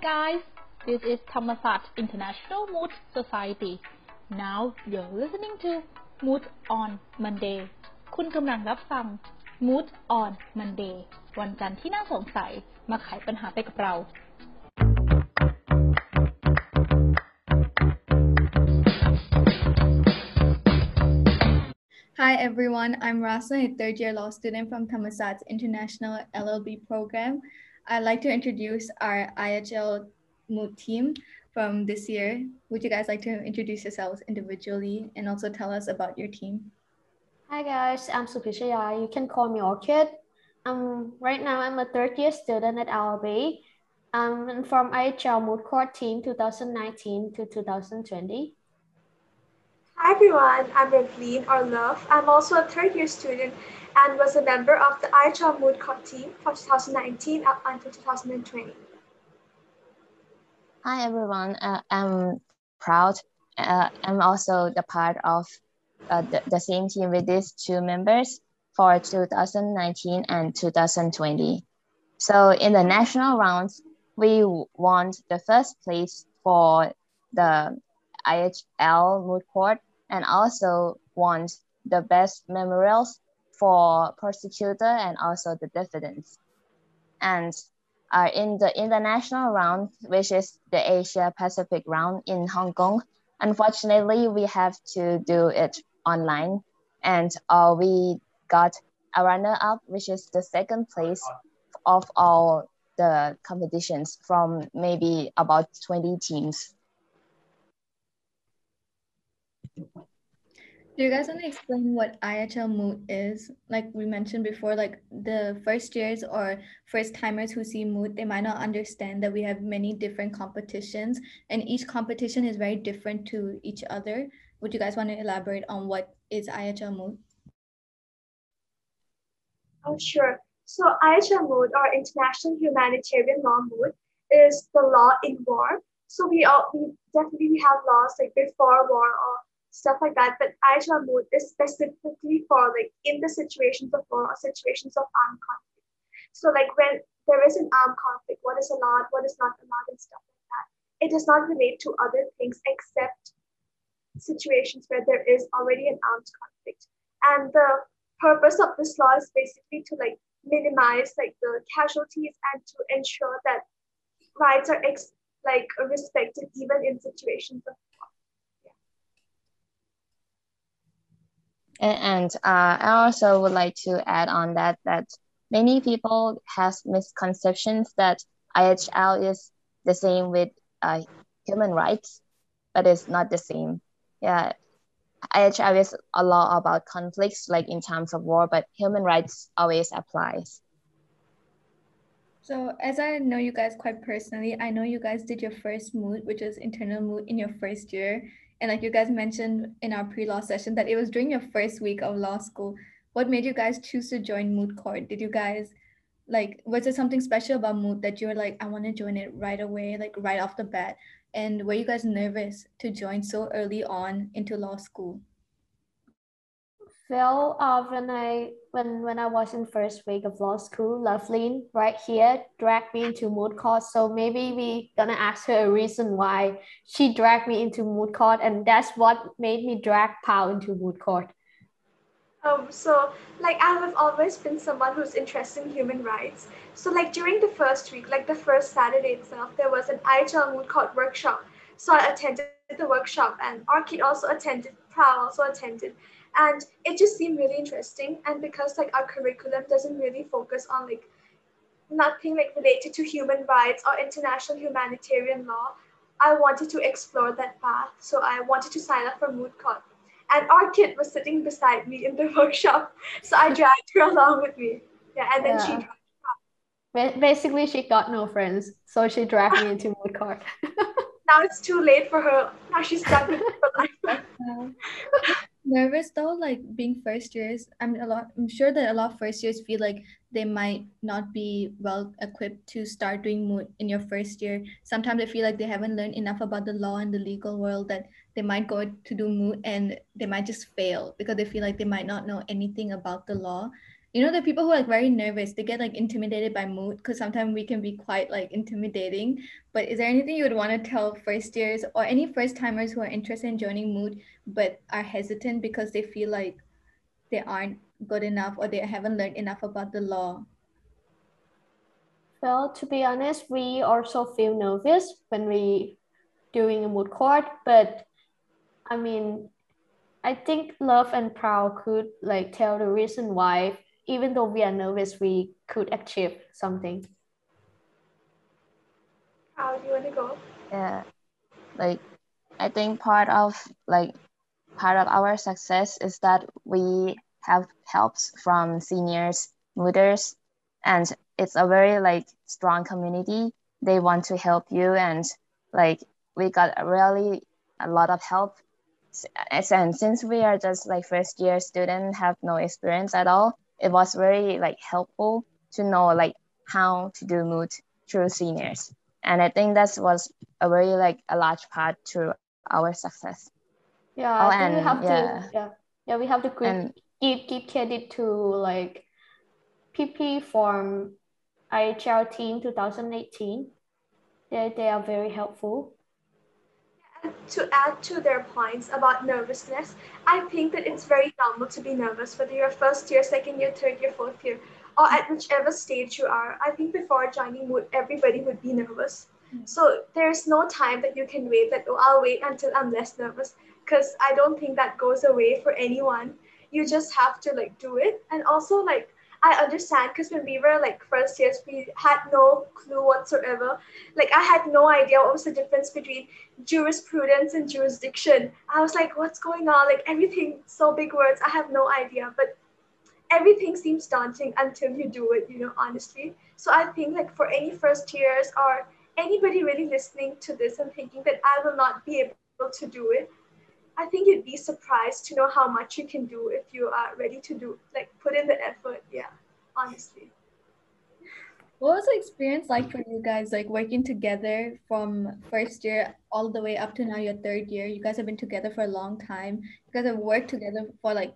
guys. This is Thammasat International Moot Society. Now you're listening to Moot on Monday. คุณกำลังรับฟัง Moot on Monday วันจันทร์ที่น่าสงสัยมาไขปัญหาไปกับเรา Hi everyone, I'm Rasa, a third year law student from Thammasat's International LLB program. I'd like to introduce our IHL Moot team from this year. Would you guys like to introduce yourselves individually and also tell us about your team? Hi guys, I'm Supishaya. You can call me Orchid. Um, right now I'm a third year student at LLB. I'm from IHL Moot Court team 2019 to 2020. Hi everyone, I'm Ravleen or Love. I'm also a third year student and was a member of the IHL Moot Court team for 2019 up until 2020. Hi everyone, uh, I'm proud. Uh, I'm also the part of uh, the, the same team with these two members for 2019 and 2020. So in the national rounds, we won the first place for the IHL Moot Court and also want the best memorials for prosecutor and also the defendants. And uh, in the international round, which is the Asia Pacific round in Hong Kong, unfortunately, we have to do it online. And uh, we got a runner up, which is the second place of all the competitions from maybe about 20 teams. Do you guys want to explain what IHL Moot is? Like we mentioned before, like the first years or first timers who see Moot, they might not understand that we have many different competitions and each competition is very different to each other. Would you guys want to elaborate on what is IHL Moot? Oh, sure. So IHL Moot or International Humanitarian Law Moot is the law in war. So we all we definitely have laws like before war or stuff like that. But IHL Moot is specifically for like in the situations of war or situations of armed conflict. So like when there is an armed conflict, what is allowed, what is not allowed, and stuff like that. It does not relate to other things except situations where there is already an armed conflict. And the purpose of this law is basically to like minimize like the casualties and to ensure that rights are ex- like respected even in situations of And uh, I also would like to add on that that many people has misconceptions that IHL is the same with uh, human rights, but it's not the same. Yeah, IHL is a law about conflicts, like in times of war, but human rights always applies. So as I know you guys quite personally, I know you guys did your first moot, which is internal moot in your first year. And like you guys mentioned in our pre-law session that it was during your first week of law school. What made you guys choose to join Moot Court? Did you guys like was there something special about Moot that you were like, I want to join it right away, like right off the bat? And were you guys nervous to join so early on into law school? Well, uh, when I when when I was in first week of law school, Loveline right here dragged me into moot court. So maybe we gonna ask her a reason why she dragged me into moot court, and that's what made me drag Pao into moot court. Um, so like I have always been someone who's interested in human rights. So like during the first week, like the first Saturday itself, there was an IHL moot court workshop. So I attended the workshop, and Orchid also attended. Pao also attended and it just seemed really interesting. And because like our curriculum doesn't really focus on like nothing like related to human rights or international humanitarian law i wanted to explore that path. So i wanted to sign up for moot court and Orchid was sitting beside me in the workshop. So i dragged her along with me. Yeah and then yeah. she basically she got no friends. So she dragged me into moot court now it's too late for her. Now she's stuck with her life. Nervous though like being first years. I'm a lot i'm sure that a lot of first years feel like they might not be well equipped to start doing moot in your first year. Sometimes i feel like they haven't learned enough about the law and the legal world that they might go to do moot and they might just fail because they feel like they might not know anything about the law you know the people who are like very nervous they get like intimidated by moot because sometimes we can be quite like intimidating. But is there anything you would want to tell first years or any first timers who are interested in joining moot but are hesitant because they feel like they aren't good enough or they haven't learned enough about the law? Well to be honest we also feel nervous when we doing a moot court but i mean I think love and proud could like tell the reason why even though we are nervous, we could achieve something. How do you want to go? Yeah, like I think part of like part of our success is that we have helps from seniors, mothers, and it's a very like strong community. They want to help you, and like we got really a lot of help. And since we are just like first year student, have no experience at all, it was very like helpful to know like how to do moot through seniors. And i think that was a very like a large part to our success. Yeah oh, and we have yeah. to yeah. yeah we have to and, give give credit to like pp from ihl team 2018 they, they are very helpful to add to their points about nervousness, I think that it's very normal to be nervous, whether you're first year, second year, third year, fourth year, or at whichever stage you are. I think before joining Moot, everybody would be nervous. Mm-hmm. So there's no time that you can wait that, oh, I'll wait until I'm less nervous, because I don't think that goes away for anyone. You just have to like do it. And also like I understand because when we were like first years, we had no clue whatsoever. Like I had no idea what was the difference between jurisprudence and jurisdiction. I was like, what's going on? Like everything, so big words. I have no idea. But everything seems daunting until you do it, you know, honestly. So I think like for any first years or anybody really listening to this and thinking that I will not be able to do it, I think you'd be surprised to know how much you can do if you are ready to do, like, put in the effort. Yeah, honestly. What was the experience like for you guys, like working together from first year all the way up to now your third year? You guys have been together for a long time. You guys have worked together for like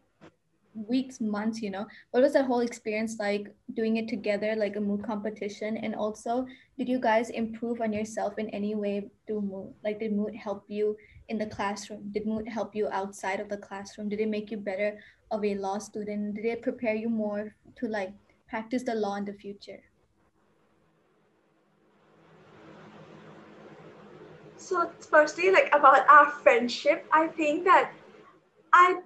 weeks, months, you know. What was that whole experience like doing it together, like a moot competition? And also, did you guys improve on yourself in any way through moot? Like, did moot help you in the classroom? Did moot help you outside of the classroom? Did it make you better of a law student? Did it prepare you more to like practice the law in the future? So firstly, like about our friendship, I think that I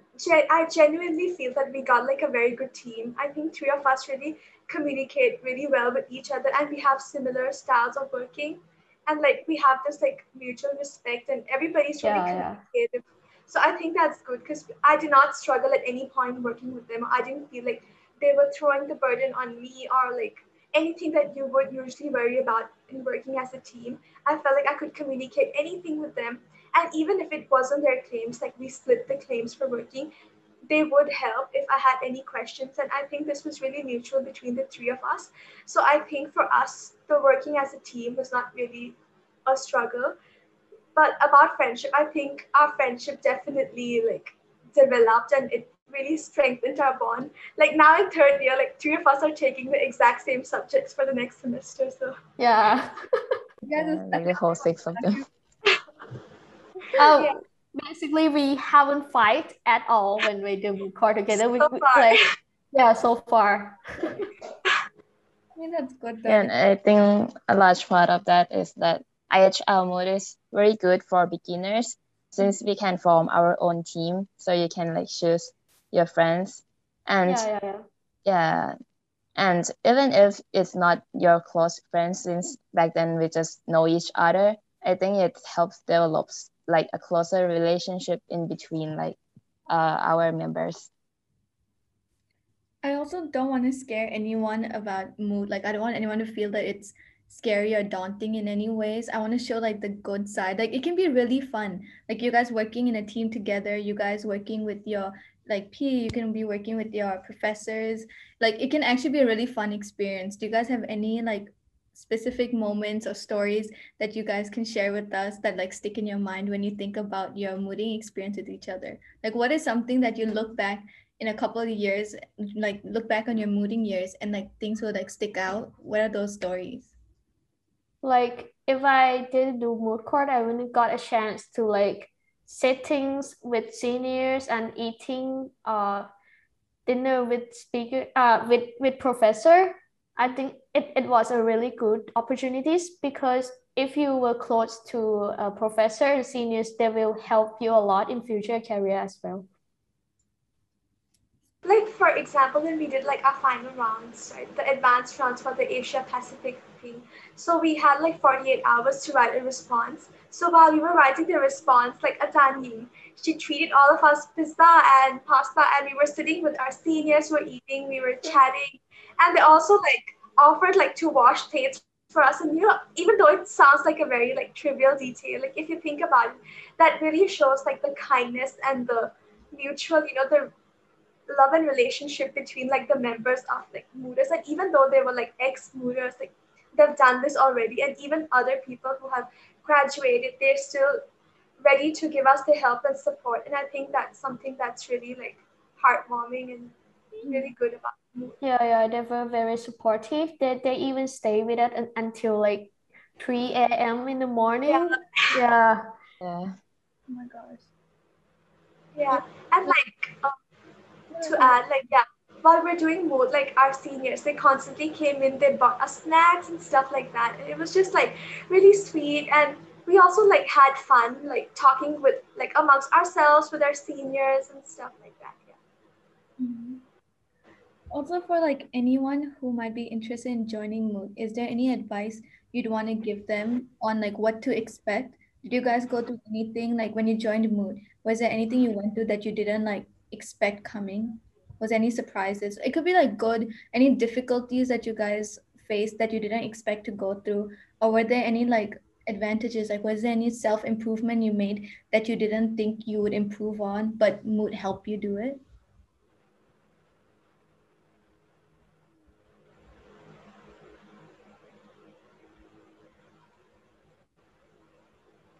I genuinely feel that we got like a very good team. I think three of us really communicate really well with each other, and we have similar styles of working, and like we have this like mutual respect, and everybody's really yeah, communicative. Yeah. So I think that's good because I did not struggle at any point working with them. I didn't feel like they were throwing the burden on me or like anything that you would usually worry about in working as a team. I felt like I could communicate anything with them and even if it wasn't their claims, like we split the claims for working, they would help if I had any questions. And I think this was really mutual between the three of us. So I think for us, the working as a team was not really a struggle. But about friendship, I think our friendship definitely like developed and it really strengthened our bond. Like now in third year, like three of us are taking the exact same subjects for the next semester. So yeah. yeah, the whole six of them. Um, yeah. Basically we haven't fight at all when we do record together. So we like yeah, so far. I mean that's good. Though. And I think a large part of that is that IHL moot is very good for beginners since we can form our own team. So you can like choose your friends and yeah, yeah, yeah. yeah. And even if it's not your close friends, since back then we just know each other, I think it helps develop like a closer relationship in between like uh, our members. I also don't want to scare anyone about moot. Like I don't want anyone to feel that it's scary or daunting in any ways. I want to show like the good side. Like it can be really fun. Like you guys working in a team together, you guys working with your like P, you can be working with your professors. Like it can actually be a really fun experience. Do you guys have any like specific moments or stories that you guys can share with us that like stick in your mind when you think about your mooting experience with each other like what is something that you look back in a couple of years, like look back on your mooting years and like things will like stick out? What are those stories? Like if I didn't do moot court, I wouldn't got a chance to like sittings with seniors and eating uh dinner with speaker uh with with professor. I think it, it was a really good opportunities because if you were close to a professor and seniors, they will help you a lot in future career as well. Like for example, when we did like our final rounds, right, the advanced rounds for the Asia Pacific thing. So we had like 48 hours to write a response. So while we were writing the response, like Atani, she treated all of us pizza and pasta, and we were sitting with our seniors, we were eating, we were chatting, and they also like offered like to wash plates for us. And you know even though it sounds like a very like trivial detail like if you think about it that really shows like the kindness and the mutual you know the love and relationship between like the members of like mooters. And even though they were like ex mooters like they've done this already. And even other people who have graduated they're still ready to give us the help and support. And i think that's something that's really like heartwarming and really good about yeah, yeah, they were very supportive. They they even stay with us until like 3 a.m. in the morning. Yeah. Yeah. Yeah. Oh my gosh. Yeah, and like um, to add, like yeah, while we're doing moot, like our seniors, they constantly came in, they bought us snacks and stuff like that, and it was just like really sweet. And we also like had fun, like talking with like amongst ourselves with our seniors and stuff like that. Yeah. Mm-hmm. Also, for like anyone who might be interested in joining Moot, is there any advice you'd want to give them on like what to expect? Did you guys go through anything like when you joined Moot? Was there anything you went through that you didn't like expect coming? Was any surprises? It could be like good, any difficulties that you guys faced that you didn't expect to go through, or were there any like advantages? Like, was there any self improvement you made that you didn't think you would improve on, but Moot helped you do it?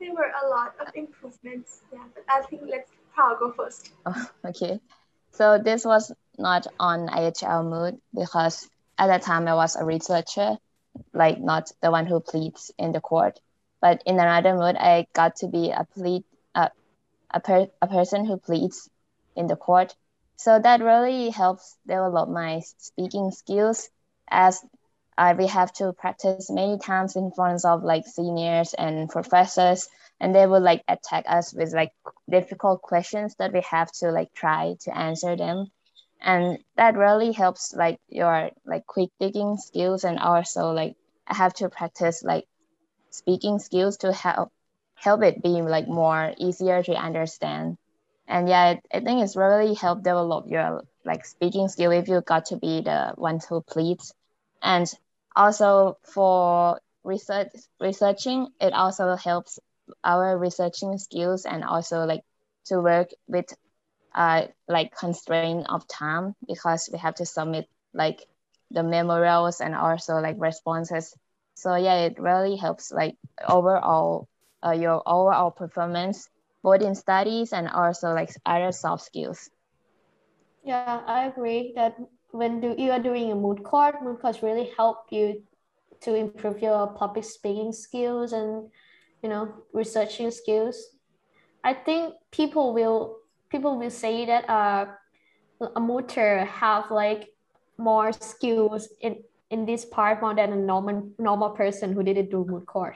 There were a lot of improvements. Yeah, but I think let's go first. Oh, okay. So this was not on IHL moot because at that time I was a researcher, like not the one who pleads in the court. But in another moot, I got to be a plead, uh, a, per, a person who pleads in the court. So that really helps develop my speaking skills as uh, we have to practice many times in front of like seniors and professors and they will like attack us with like difficult questions that we have to like try to answer them. And that really helps like your like quick thinking skills and also like i have to practice like speaking skills to help help it be like more easier to understand. And yeah i think it's really help develop your like speaking skill if you got to be the one who pleads. And also for research researching it also helps our researching skills and also like to work with uh like constraint of time because we have to submit like the memorials and also like responses. So yeah it really helps like overall uh, your overall performance both in studies and also like other soft skills. Yeah i agree that when do, you are doing a moot court, moot courts really help you to improve your public speaking skills and you know researching skills. I think people will people will say that uh, a mooter have like more skills in in this part more than a normal normal person who didn't do moot court.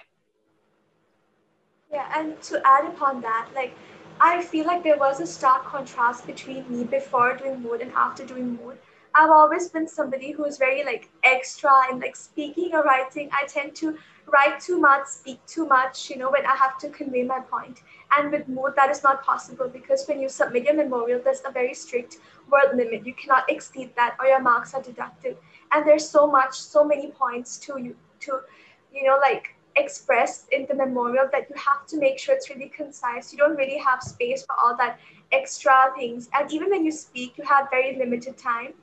Yeah, and to add upon that, like I feel like there was a stark contrast between me before doing moot and after doing moot. I've always been somebody who's very like extra in like speaking or writing. I tend to write too much, speak too much, you know, when I have to convey my point. And with moot, that is not possible because when you submit your memorial, there's a very strict word limit. You cannot exceed that or your marks are deducted. And there's so much, so many points to you to, you know, like express in the memorial that you have to make sure it's really concise. You don't really have space for all that extra things. And even when you speak, you have very limited time.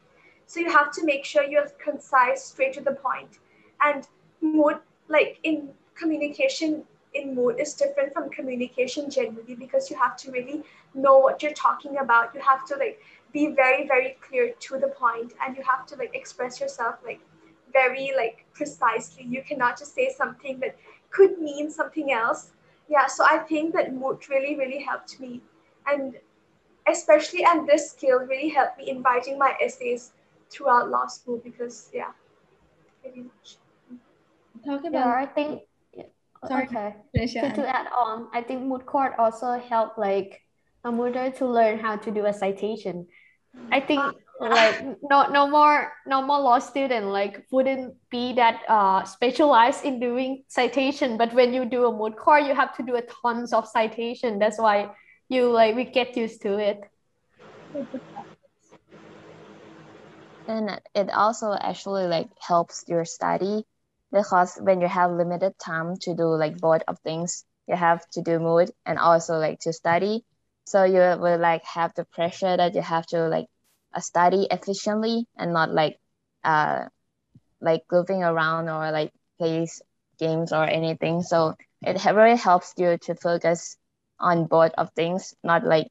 So you have to make sure you're concise, straight to the point. And moot, like in communication in moot is different from communication generally because you have to really know what you're talking about. You have to like be very, very clear to the point and you have to like express yourself like very like precisely. You cannot just say something that could mean something else. Yeah, so I think that moot really, really helped me. And especially and this skill really helped me in writing my essays throughout law school because yeah, pretty much. Talk about Yeah, I think Sorry. okay. finish your To, to add on, I think moot court also help like a mooter to learn how to do a citation. I think like no no more normal law student like wouldn't be that uh specialized in doing citation, but when you do a moot court, you have to do a tons of citation. That's why you like we get used to it. And it also actually like helps your study because when you have limited time to do like both of things, you have to do moot and also like to study. So you will like have the pressure that you have to like uh, study efficiently and not like uh like goofing around or like plays games or anything. So it really helps you to focus on both of things, not like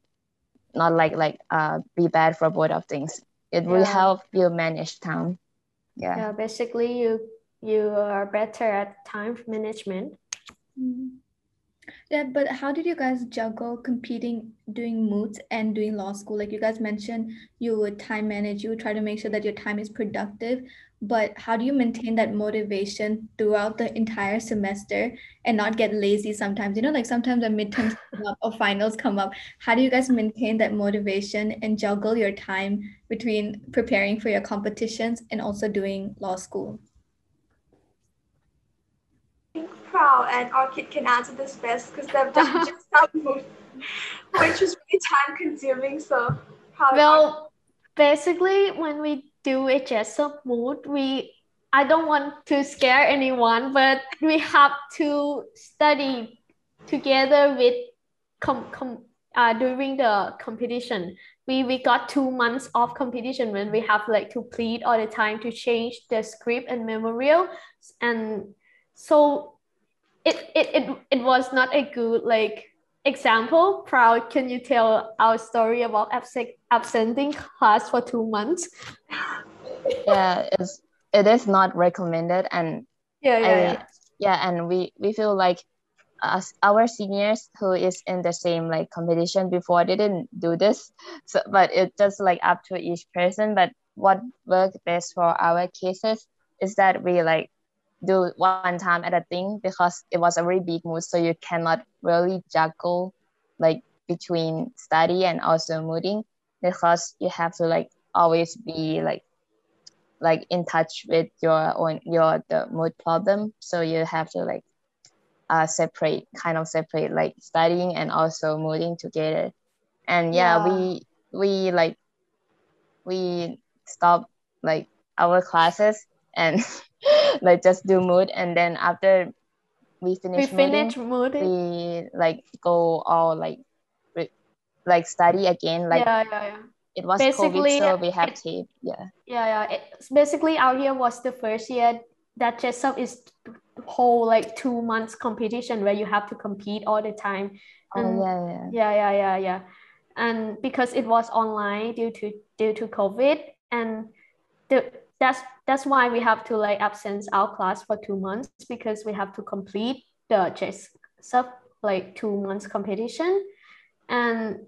not like like uh be bad for both of things. It will help you manage time. Yeah. Yeah, basically you you are better at time management. Mm. Yeah, but how did you guys juggle competing, doing moots and doing law school? Like you guys mentioned, you would time manage, you would try to make sure that your time is productive. But how do you maintain that motivation throughout the entire semester and not get lazy sometimes? You know, like sometimes when midterms come up or finals come up, how do you guys maintain that motivation and juggle your time between preparing for your competitions and also doing law school? Proud and Orchid can answer this best because they've done just that moot, which is really time consuming. So Well, basically, when we do a Jessup moot, we I don't want to scare anyone, but we have to study together with com, com uh, during the competition. We we got two months of competition when we have like to plead all the time to change the script and memorial, and so it it it, it was not a good like example. Proud, can you tell our story about absent absenting class for two months? Yeah, it's it is not recommended and Yeah, yeah, I yeah. yeah, and we we feel like us our seniors who is in the same like competition before they didn't do this. So but it's just like up to each person. But what worked best for our cases is that we like do one time at a thing because it was a very big moot, so you cannot really juggle like between study and also mooting because you have to like always be like like in touch with your own your the moot problem so you have to like uh separate kind of separate like studying and also mooting together and yeah, Yeah. we we like we stop like our classes and like just do moot and then after we finish We finish mooting, mooting. we like go all like re- like study again like yeah, yeah, yeah. it was Basically, covid so we have it- tape yeah Yeah, yeah. It's basically our year was the first year that Jessup is whole like two months competition where you have to compete all the time. oh And yeah yeah yeah, yeah, yeah, yeah. And because it was online due to due to COVID, and the that's that's why we have to like absence our class for two months because we have to complete the chess sub like two months competition. And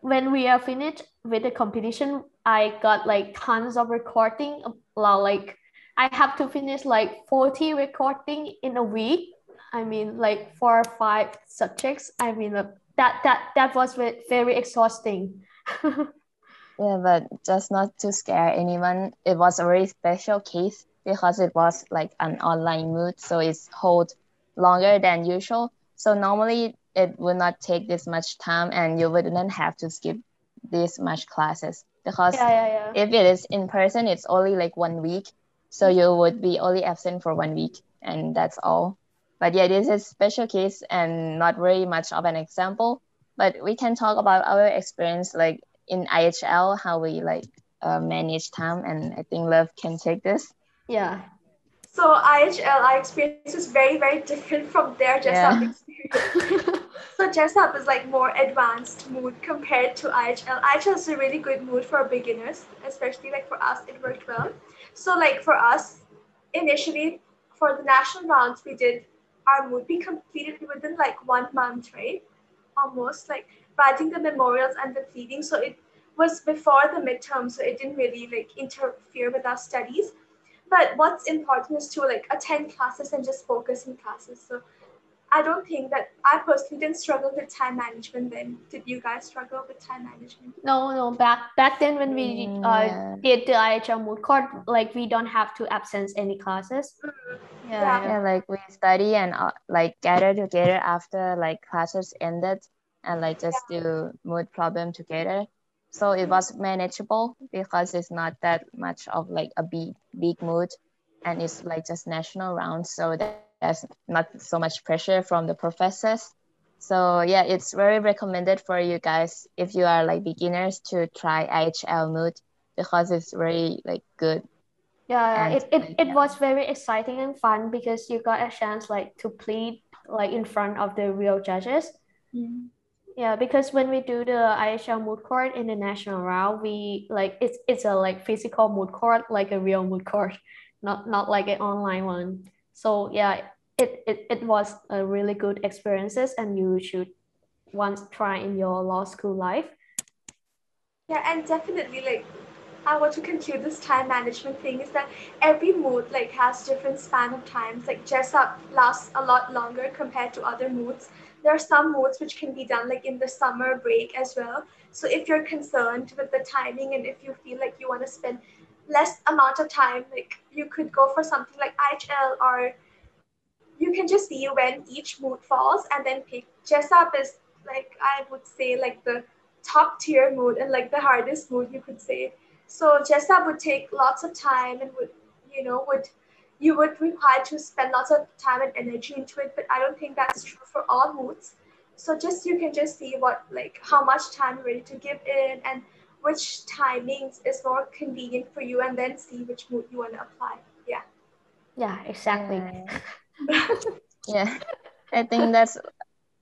when we are finished with the competition, I got like tons of recording. Well, Like I have to finish like 40 recording in a week. I mean, like four or five subjects. I mean, that that that was very exhausting. Yeah, but just not to scare anyone, it was a very special case because it was like an online moot, so it's hold longer than usual. So normally it would not take this much time and you wouldn't have to skip this much classes because yeah, yeah, yeah. if it is in person, it's only like one week. So you would be only absent for one week and that's all. But yeah, this is special case and not very much of an example. But we can talk about our experience like in IHL, how we like uh, manage time. And I think Love can take this. Yeah. So IHL, our experience is very, very different from their just Yeah. experience. So Jessup is like more advanced moot compared to IHL. IHL is a really good moot for beginners, especially like for us, it worked well. So like for us, initially for the national rounds, we did our moot. We completed within like one month, right? Almost like writing the memorials and the pleading. So it was before the midterm, so it didn't really like interfere with our studies. But what's important is to like attend classes and just focus in classes. So I don't think that I personally didn't struggle with time management then. Did you guys struggle with time management? No, no. Back back then when we Mm, uh, yeah. did the IHL moot court, like we don't have to absence any classes. Mhm. Yeah, Yeah. yeah. Yeah, like we study and uh, like gather together after like classes ended and like just do moot problem together. So it was manageable because it's not that much of like a big big moot and it's like just national round. So there's not so much pressure from the professors. So yeah, it's very recommended for you guys if you are like beginners to try IHL moot because it's very like good. Yeah, it, it, it was very exciting and fun because you got a chance like to plead like in front of the real judges. Mm. Yeah, because when we do the IHL moot court in the national round, we like it's it's a like physical moot court, like a real moot court, not not like an online one. So yeah, it, it, it was a really good experiences and you should once try in your law school life. Yeah, and definitely like I want to conclude this time management thing is that every moot like has different span of times. Like Jessup lasts a lot longer compared to other moots. There are some moots which can be done like in the summer break as well. So if you're concerned with the timing and if you feel like you want to spend less amount of time, like you could go for something like IHL or you can just see when each moot falls and then pick. Jessup is like I would say like the top tier moot and like the hardest moot you could say. So Jessup would take lots of time and would you know would you would require to spend lots of time and energy into it, but I don't think that's true for all moots. So just you can just see what like how much time you're ready to give in and which timings is more convenient for you and then see which moot you want to apply. Yeah. Yeah, exactly. Yeah. yeah i think that's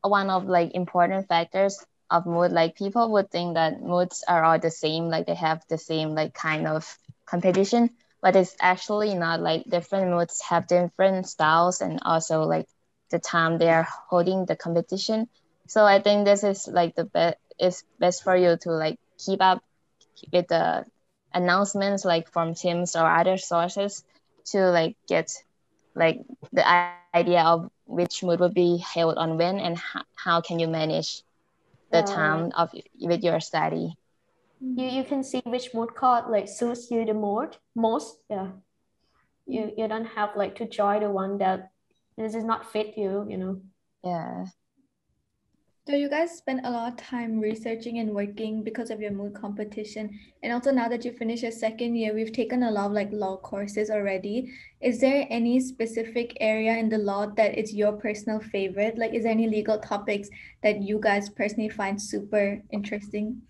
one of like important factors of moot like people would think that moots are all the same like they have the same like kind of competition but it's actually not like different moots have different styles and also like the time they are holding the competition so i think this is like the best it's best for you to like keep up with the announcements like from teams or other sources to like get like the idea of which moot will be held on when and how, how can you manage the Yeah. time of with your study You you can see which moot court like suits you the most most. Yeah. You mm. you don't have like to join the one that this is not fit you, you know. yeah So you guys spend a lot of time researching and working because of your moot competition. And also now that you finished your second year, we've taken a lot of like law courses already. Is there any specific area in the law that is your personal favorite? Like is there any legal topics that you guys personally find super interesting?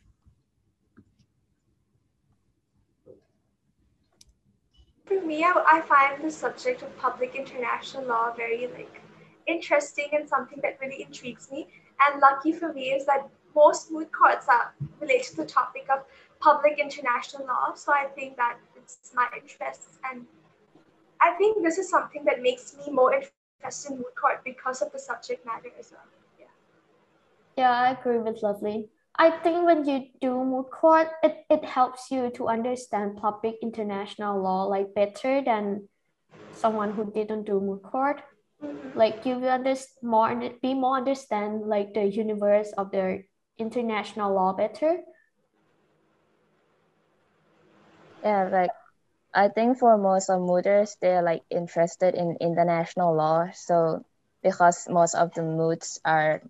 Me, I, I find the subject of public international law very like interesting and something that really intrigues me. And lucky for me is that most moot courts are related to the topic of public international law. So I think that it's my interest, and I think this is something that makes me more interested in moot court because of the subject matter as well. Yeah. Yeah, I agree with Lovely. I think when you do moot court, it, it helps you to understand public international law like better than someone who didn't do moot court. Mhm. Like you will understand more be more understand like the universe of the international law better. yeah like i think for most of mooters they're like interested in international law so because most of the moots are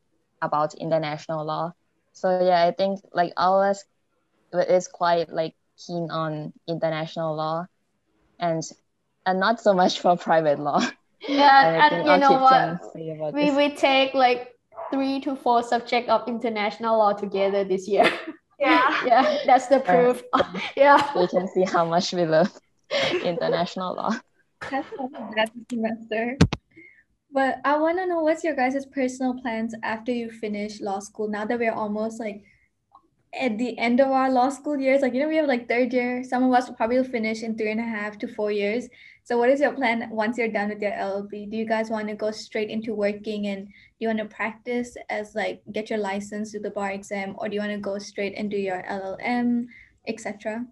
about international law so yeah i think like ours is quite like keen on international law and and not so much for private law Yeah, I and think you know what? can say about We this. we take like three to four subject of international law together this year. Yeah. Yeah, that's the proof. Yeah. we can see how much we love international law That's not a semester. But I want to know what's your guys' personal plans after you finish law school. Now that we're almost like at the end of our law school years, like you know, we have like third year. Some of us will probably finish in three and a half to four years. So, what is your plan once you're done with your LLB? Do you guys want to go straight into working and do you want to practice as like get your license, do the bar exam, or do you want to go straight and do your LLM, etc.?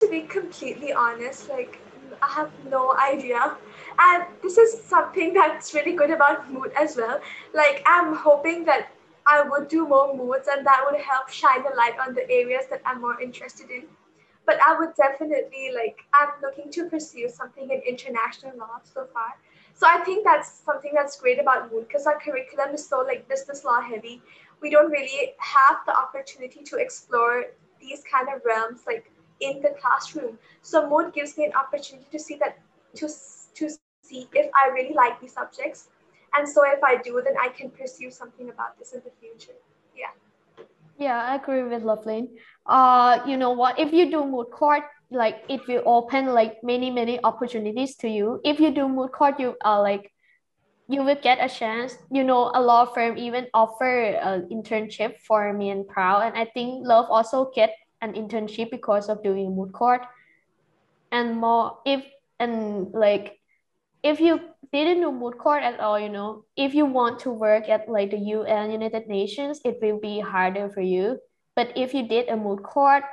To be completely honest, like I have no idea. And this is something that's really good about moot as well. Like I'm hoping that I would do more moots and that would help shine a light on the areas that I'm more interested in. But I would definitely like I'm looking to pursue something in international law so far. So I think that's something that's great about Moot because our curriculum is so like business law heavy. We don't really have the opportunity to explore these kind of realms like in the classroom. So Moot gives me an opportunity to see that to to see if I really like these subjects. And so if I do, then I can pursue something about this in the future. Yeah. Yeah, I agree with Loveline. Uh, you know what? If you do moot court, like it will open like many many opportunities to you. If you do moot court, you are like you will get a chance. You know, a law firm even offer an internship for me and Proud, and I think Love also get an internship because of doing moot court. And more if and like if you didn't do moot court at all, you know, if you want to work at like the UN United Nations, it will be harder for you. But if you did a mood court,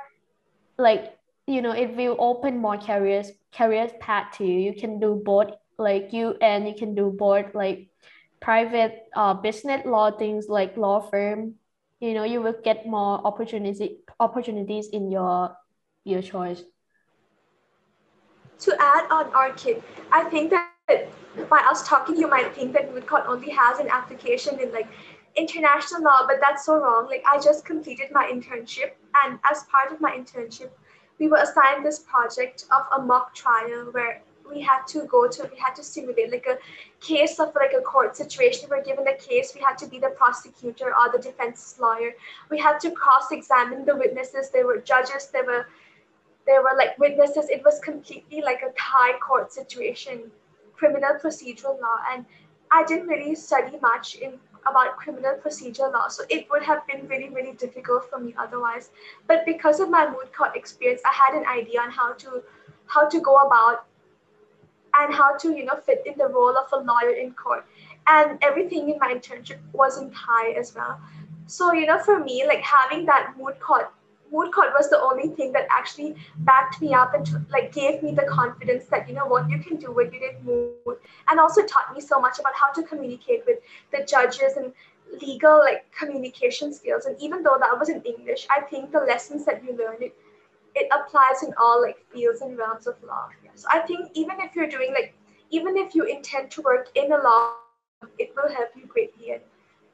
like you know, it will open more careers careers path to you. You can do both like you and you can do both like private uh, business law things like law firm. You know, you will get more opportunity opportunities in your your choice. To add on our Orchid, I think that by us talking, you might think that Mootcourt only has an application in like international law, but that's so wrong. Like I just completed my internship, and as part of my internship, we were assigned this project of a mock trial where we had to go to, we had to simulate like a case of like a court situation. We're given a case, we had to be the prosecutor or the defense lawyer. We had to cross-examine the witnesses. There were judges. There were there were like witnesses. It was completely like a Thai court situation criminal procedural law and I didn't really study much in about criminal procedure law, so it would have been really, really difficult for me otherwise. But because of my moot court experience, I had an idea on how to how to go about and how to you know fit in the role of a lawyer in court. And everything in my internship was in Thai as well. So you know, for me, like having that moot court moot court was the only thing that actually backed me up and like gave me the confidence that you know what you can do what you did moot and also taught me so much about how to communicate with the judges and legal like communication skills and even though that was in english i think the lessons that you learn it it applies in all like fields and realms of law yeah. so i think even if you're doing like even if you intend to work in a law it will help you greatly and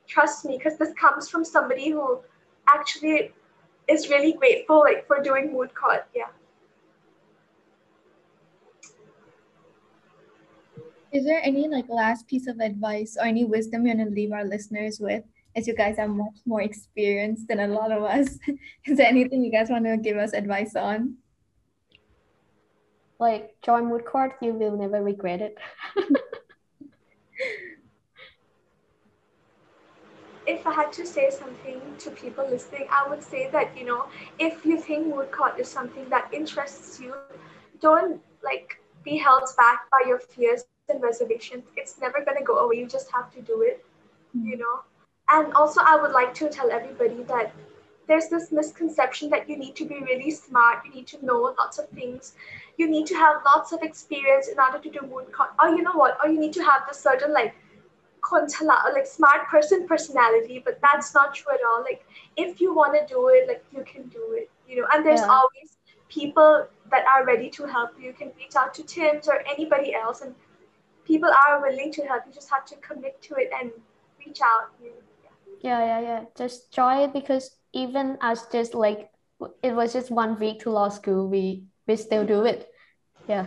trust me because this comes from somebody who actually is really grateful like for doing moot court. Yeah. Is there any like last piece of advice or any wisdom you want to leave our listeners with? As you guys are much more experienced than a lot of us, is there anything you guys want to give us advice on? Like join moot court, you will never regret it. if I had to say something to people listening, I would say that, you know, if you think moot court is something that interests you, don't like be held back by your fears and reservations. It's never going to go away. You just have to do it, mm-hmm. you know. And also, I would like to tell everybody that there's this misconception that you need to be really smart, you need to know lots of things, you need to have lots of experience in order to do moot court. Or you know what? Or you need to have this certain like like smart person personality, but that's not true at all. Like if you want to do it, like you can do it, you know. And there's yeah. always people that are ready to help you. You can reach out to Tim's or anybody else, and people are willing to help. You just have to commit to it and reach out. You know? Yeah. yeah, yeah. Just try it because even as just like it was just one week to law school, we we still do it. Yeah.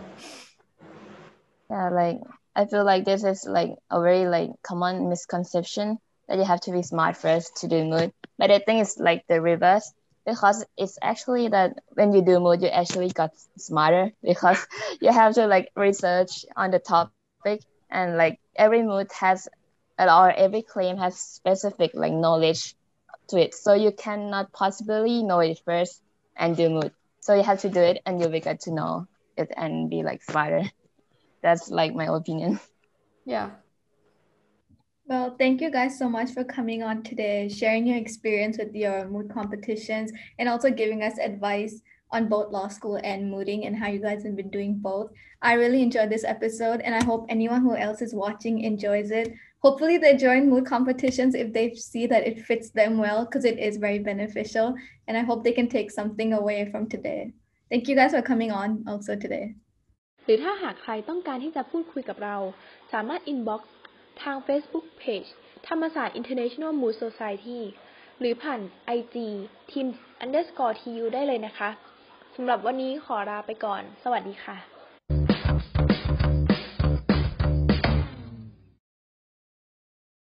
Yeah, like I feel like this is like a very like common misconception that you have to be smart first to do moot. But I think it's like the reverse because it's actually that when you do moot, you actually got smarter because you have to like research on the topic and like every moot has or every claim has specific like knowledge to it so you cannot possibly know it first and do moot so you have to do it and you'll be good to know it and be like smarter that's like my opinion Yeah. Well, thank you guys so much for coming on today, sharing your experience with your moot competitions, and also giving us advice on both law school and mooting and how you guys have been doing both. I really enjoyed this episode, and I hope anyone who else is watching enjoys it. Hopefully, they join mood competitions if they see that it fits them well, because it is very beneficial. And I hope they can take something away from today. Thank you guys for coming on also today. หรือถ้าหากใครต้องการที่จะพูดคุยกับเรา สามารถ inbox ทาง Facebook Page ธรรมศาสตร์ International Mood Society หรือผ่าน IG teams underscore tu ได้เลยนะคะ สำหรับวันนี้ขอลาไปก่อน สวัสดีค่ะ